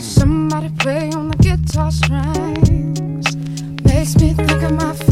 Somebody play on the guitar strings makes me think of my.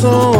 Projeto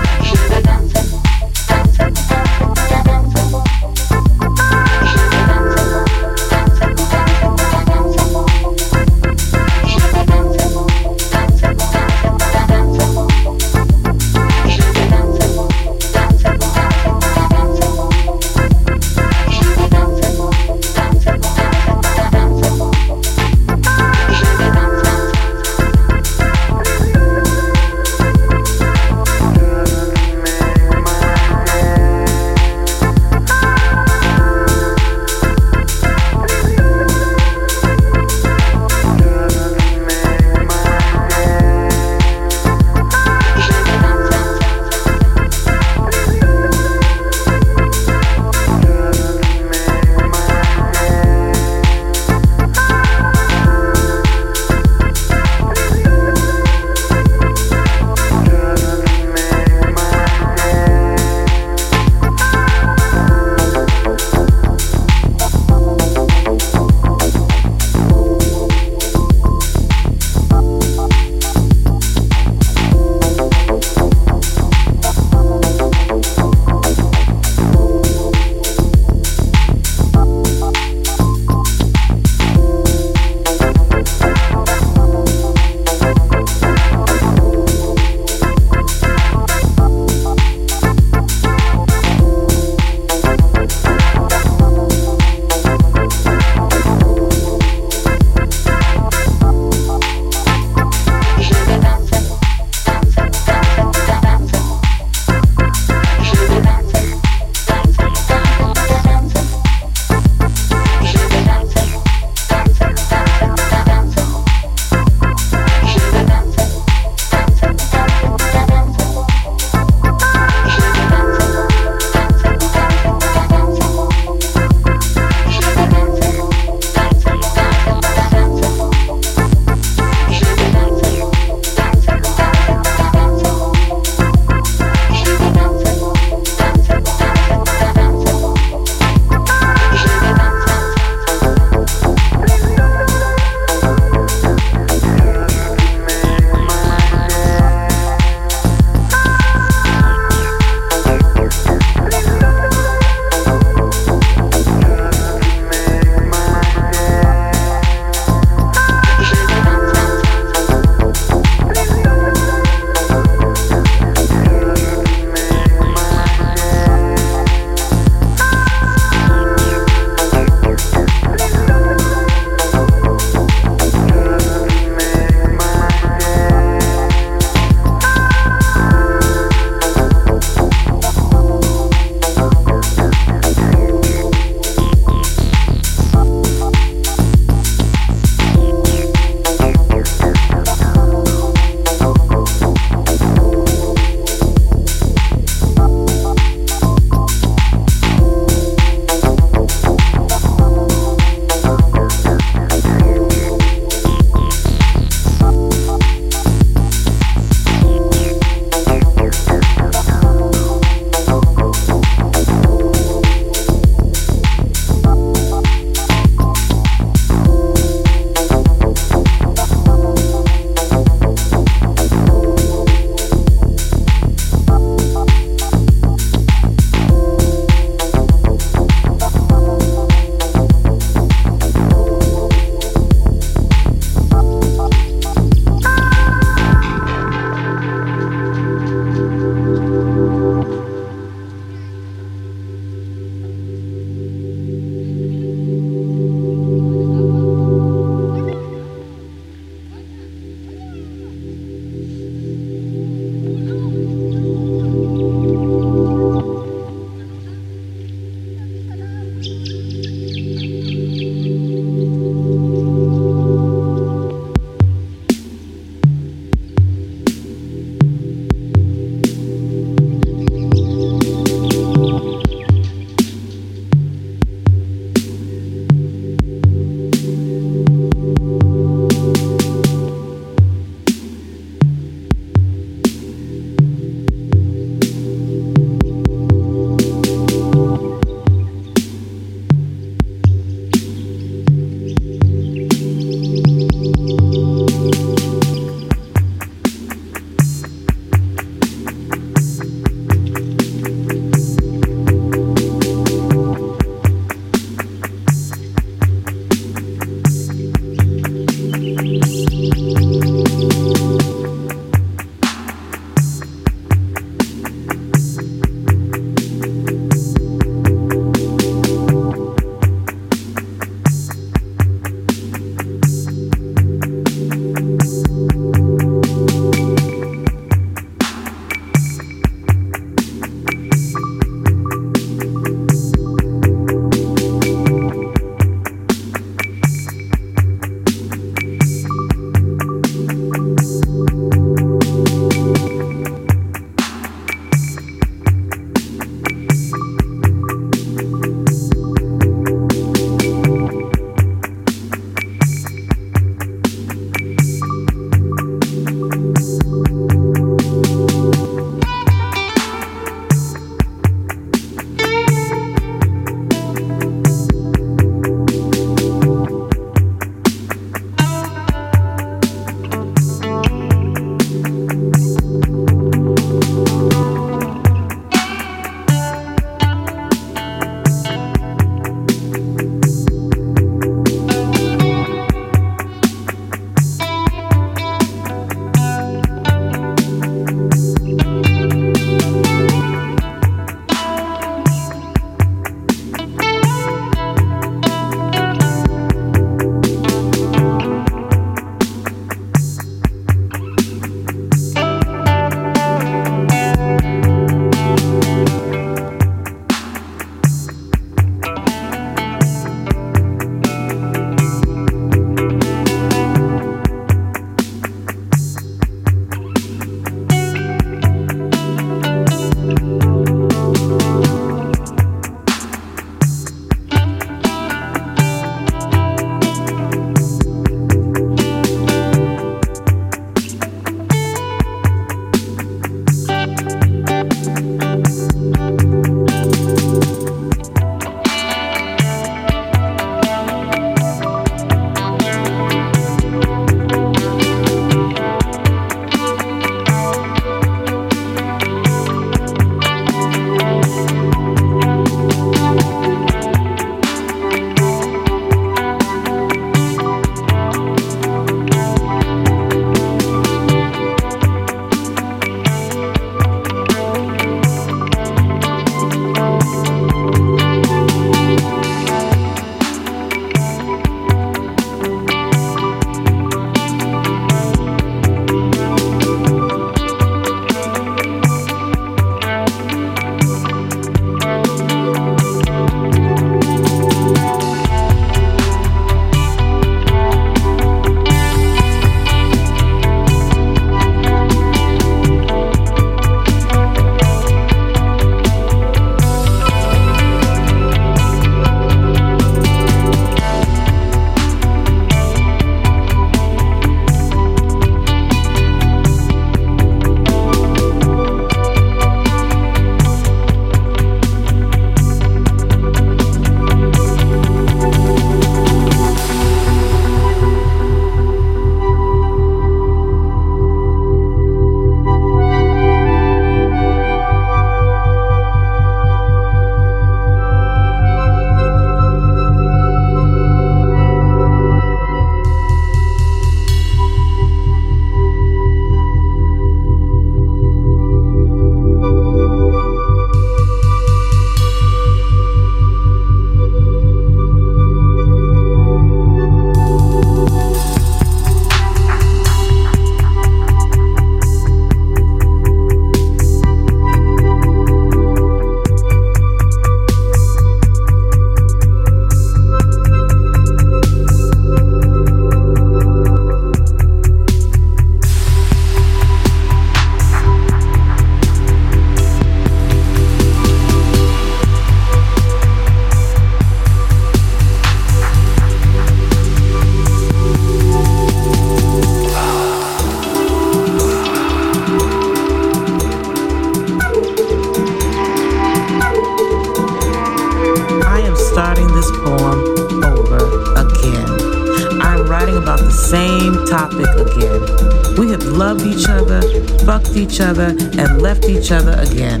each other, and left each other again.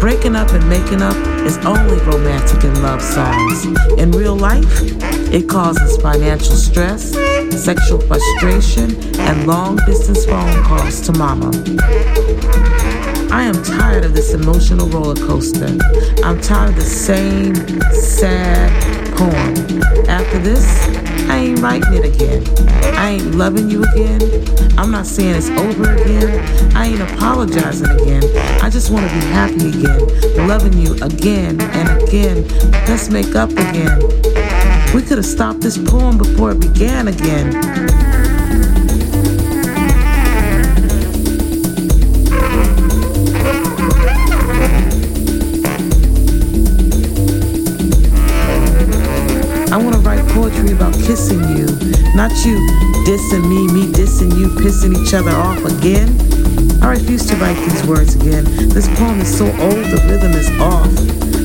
Breaking up and making up is only romantic in love songs. In real life, it causes financial stress, sexual frustration, and long distance phone calls to mama. I am tired of this emotional roller coaster. I'm tired of the same sad poem. After this, I ain't writing it again. I ain't loving you again. I'm not saying it's over again. I ain't apologizing again. I just want to be happy again, loving you again and again. Let's make up again. We could have stopped this poem before it began again. You dissing me, me dissing you, pissing each other off again. I refuse to write these words again. This poem is so old, the rhythm is off.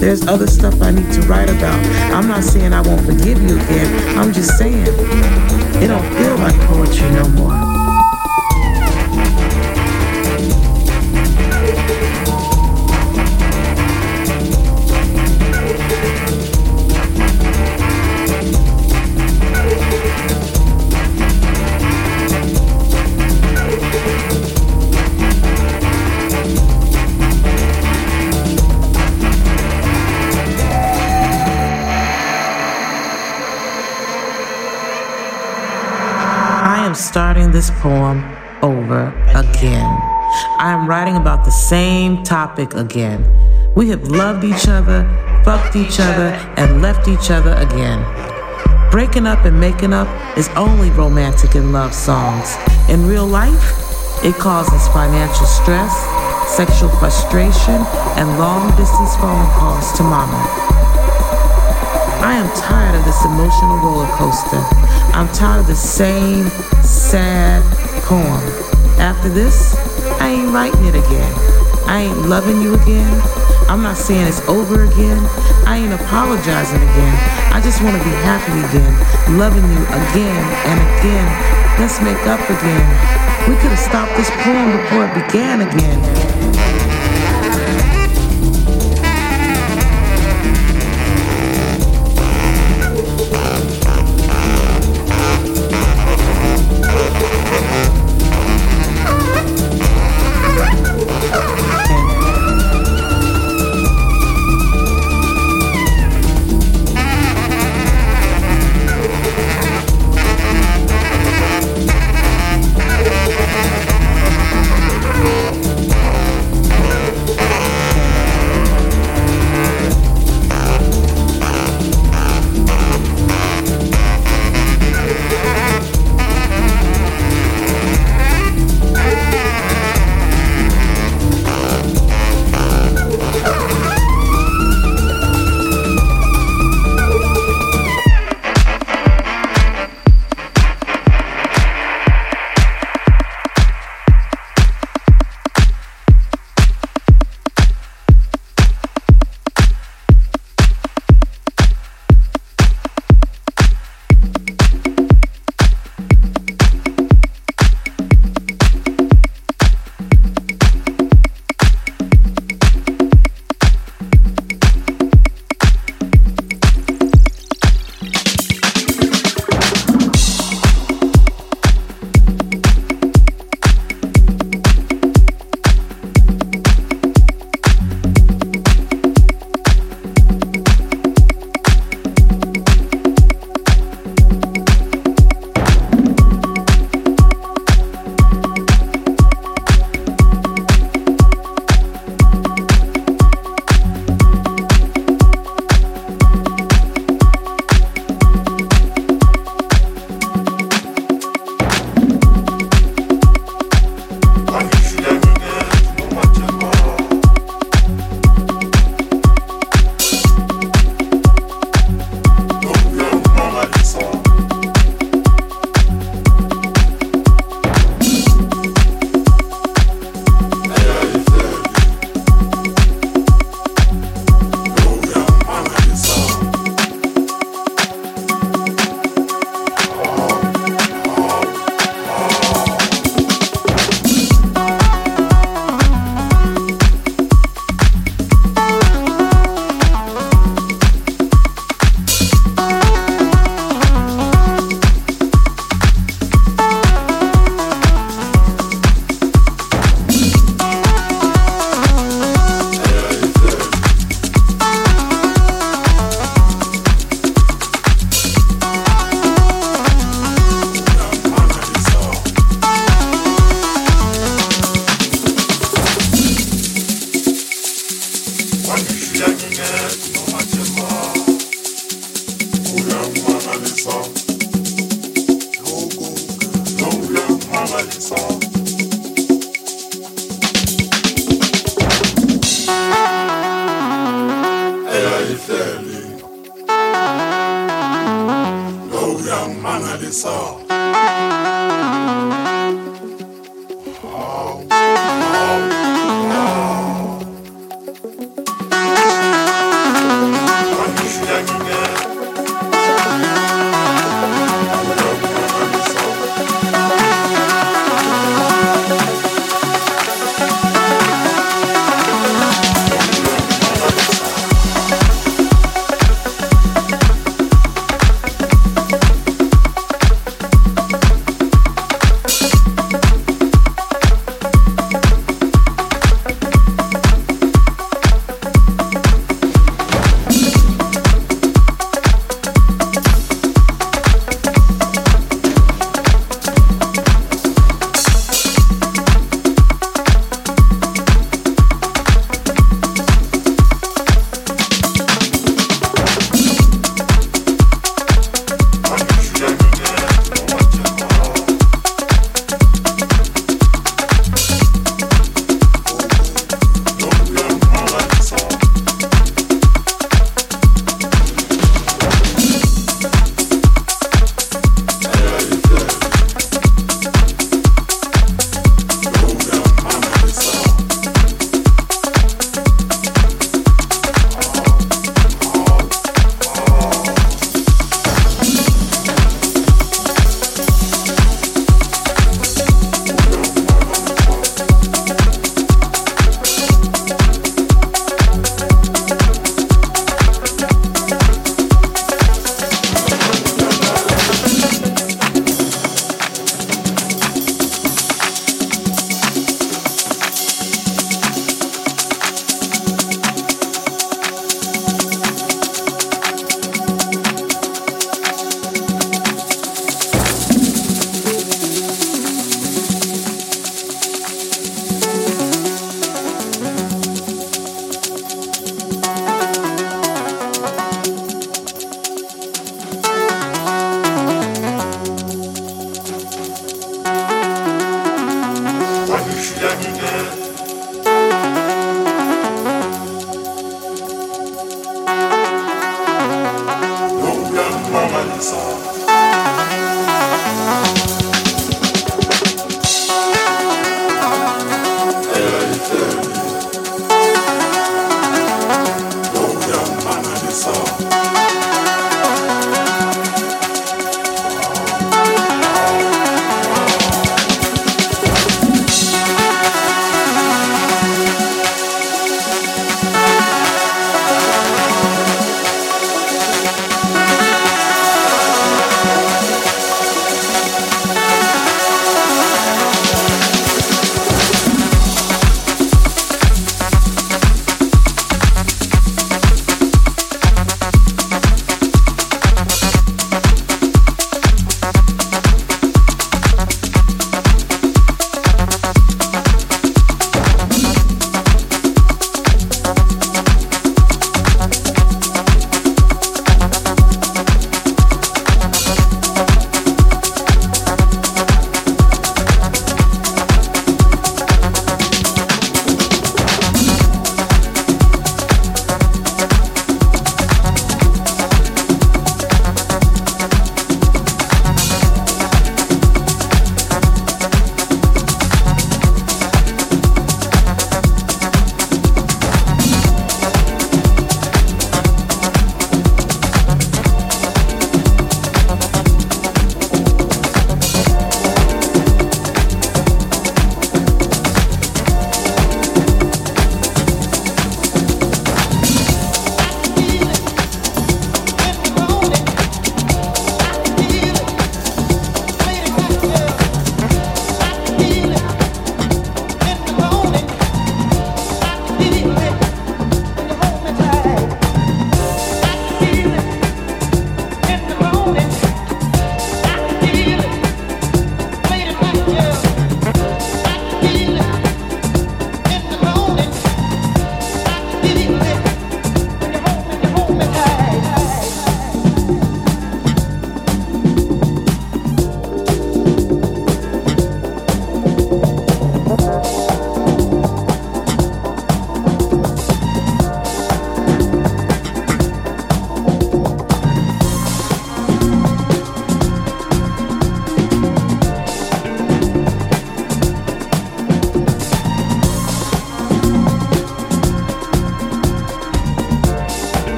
There's other stuff I need to write about. I'm not saying I won't forgive you again. I'm just saying it don't feel like poetry no more. Starting this poem over again. I am writing about the same topic again. We have loved each other, fucked each other, and left each other again. Breaking up and making up is only romantic in love songs. In real life, it causes financial stress, sexual frustration, and long distance phone calls to mama. I am tired of this emotional roller coaster. I'm tired of the same sad poem. After this, I ain't writing it again. I ain't loving you again. I'm not saying it's over again. I ain't apologizing again. I just want to be happy again, loving you again and again. Let's make up again. We could have stopped this poem before it began again.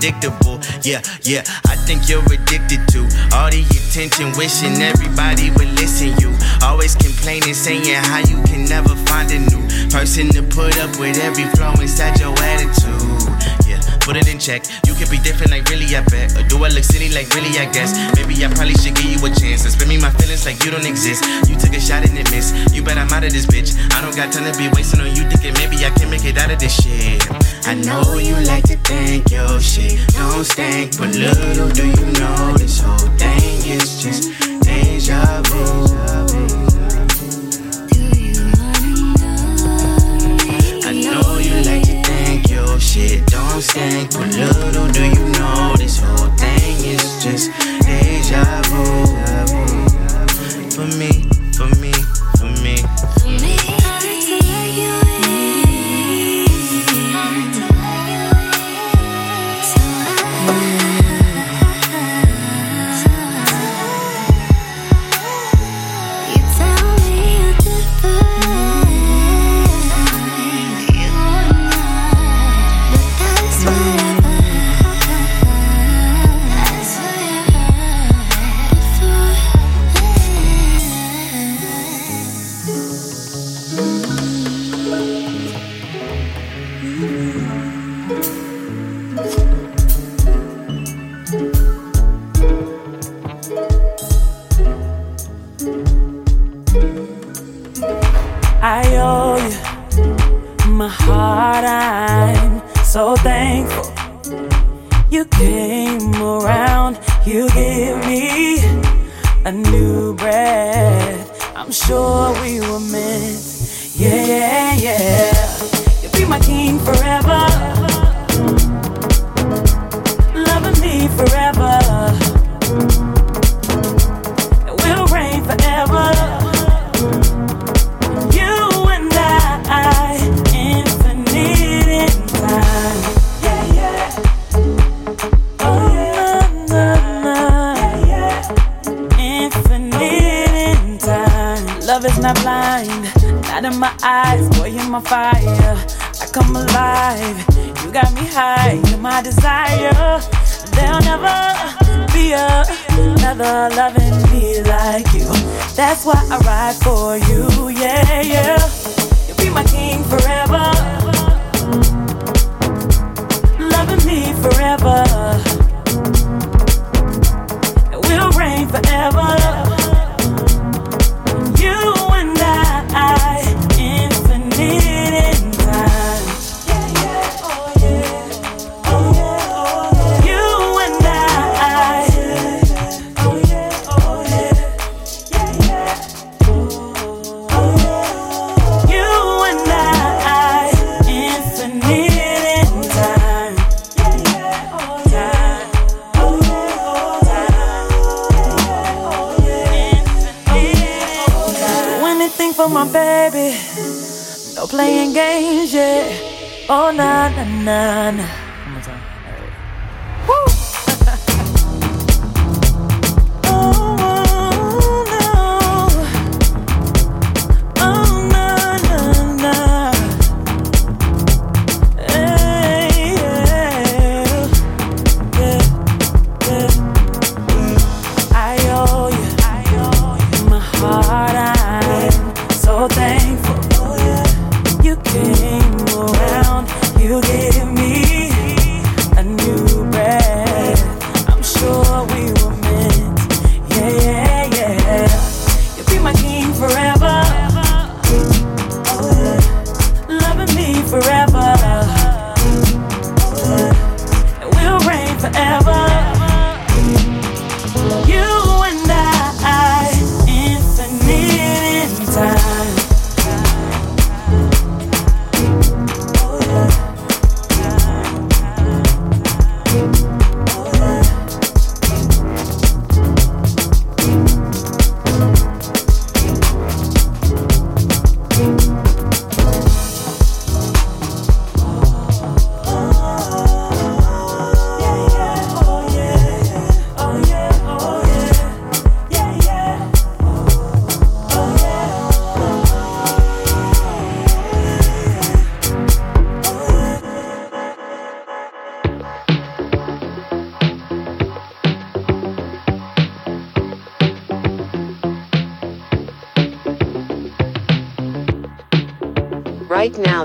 Predictable. Yeah, yeah, I think you're addicted to all the attention, wishing everybody would listen. You always complaining, saying how you can never find a new person to put up with every flaw inside your attitude. Yeah, put it in check. You can be different, like really, I bet. Or do I look silly, like really, I guess. Maybe I probably should give you a chance. And spend me my feelings like you don't exist. You took a shot and it missed. You bet I'm out of this bitch. I don't got time to be wasting on you thinking maybe I can make it out of this shit. I know you like to think your shit don't stink, but little do you know this whole thing is just deja vu.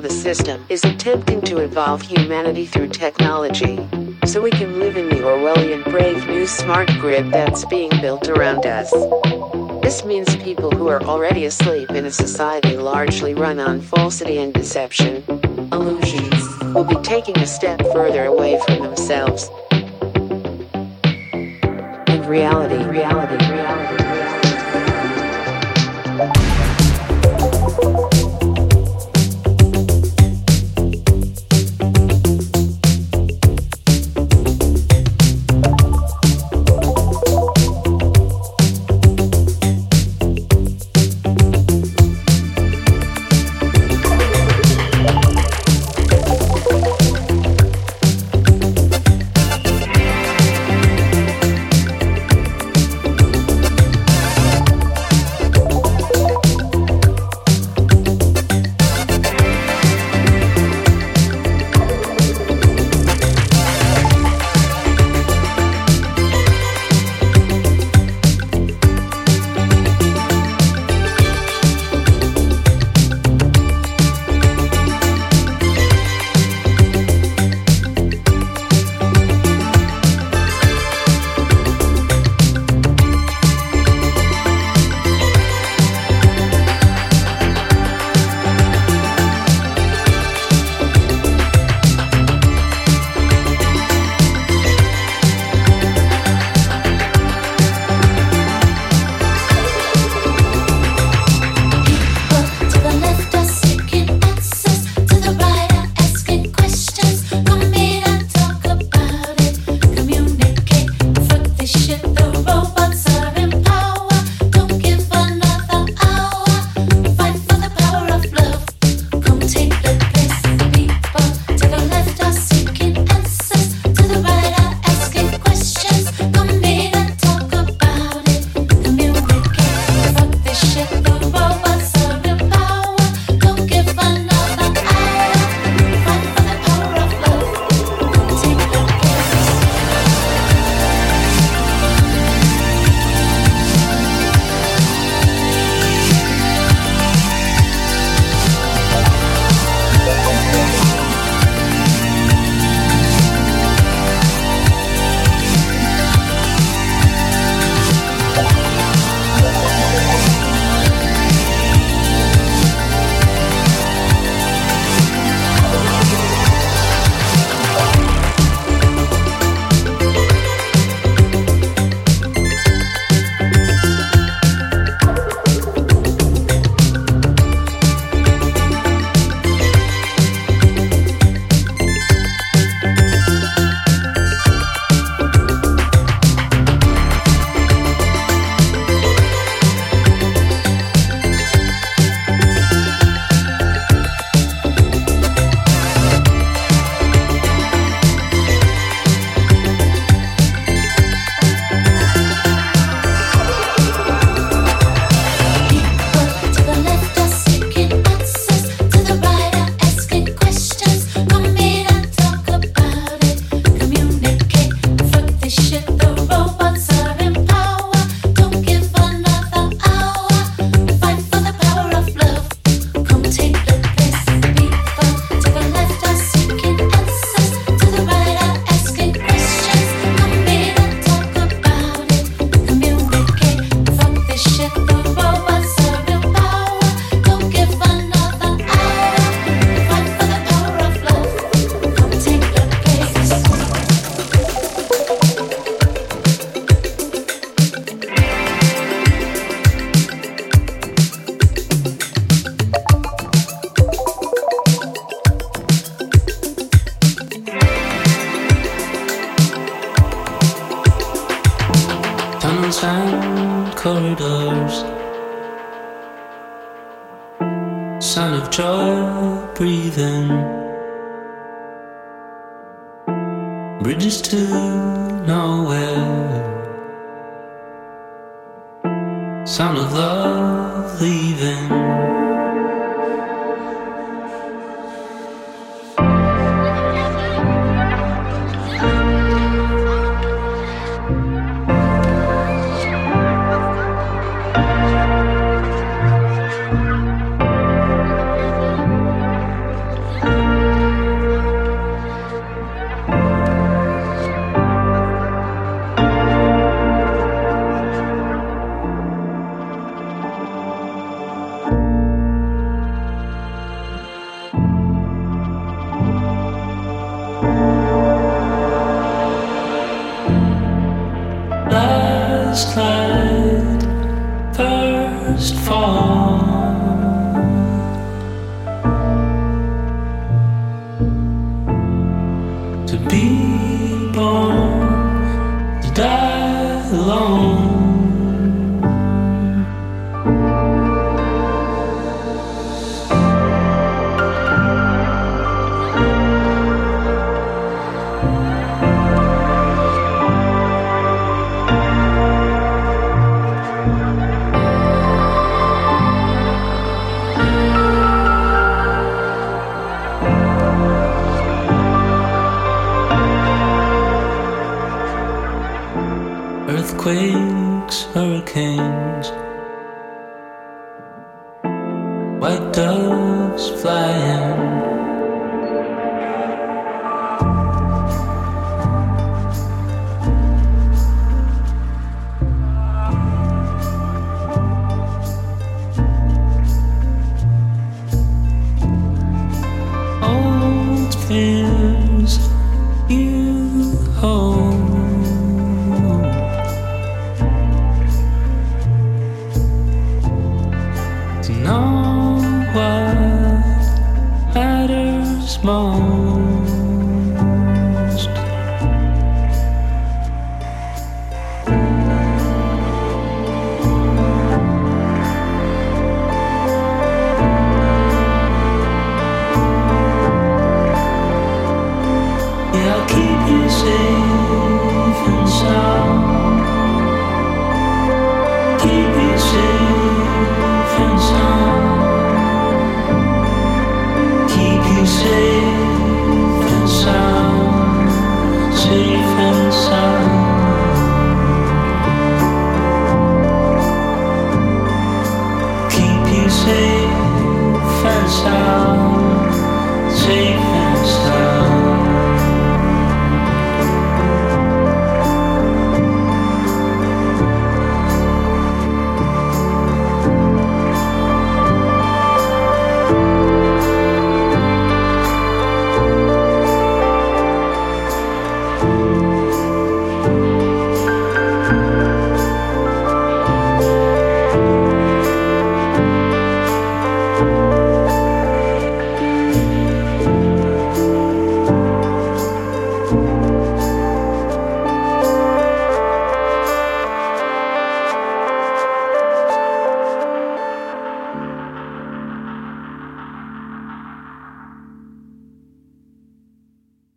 System is attempting to evolve humanity through technology. So we can live in the Orwellian brave new smart grid that's being built around us. This means people who are already asleep in a society largely run on falsity and deception, illusions, will be taking a step further away from themselves. And reality, reality, reality.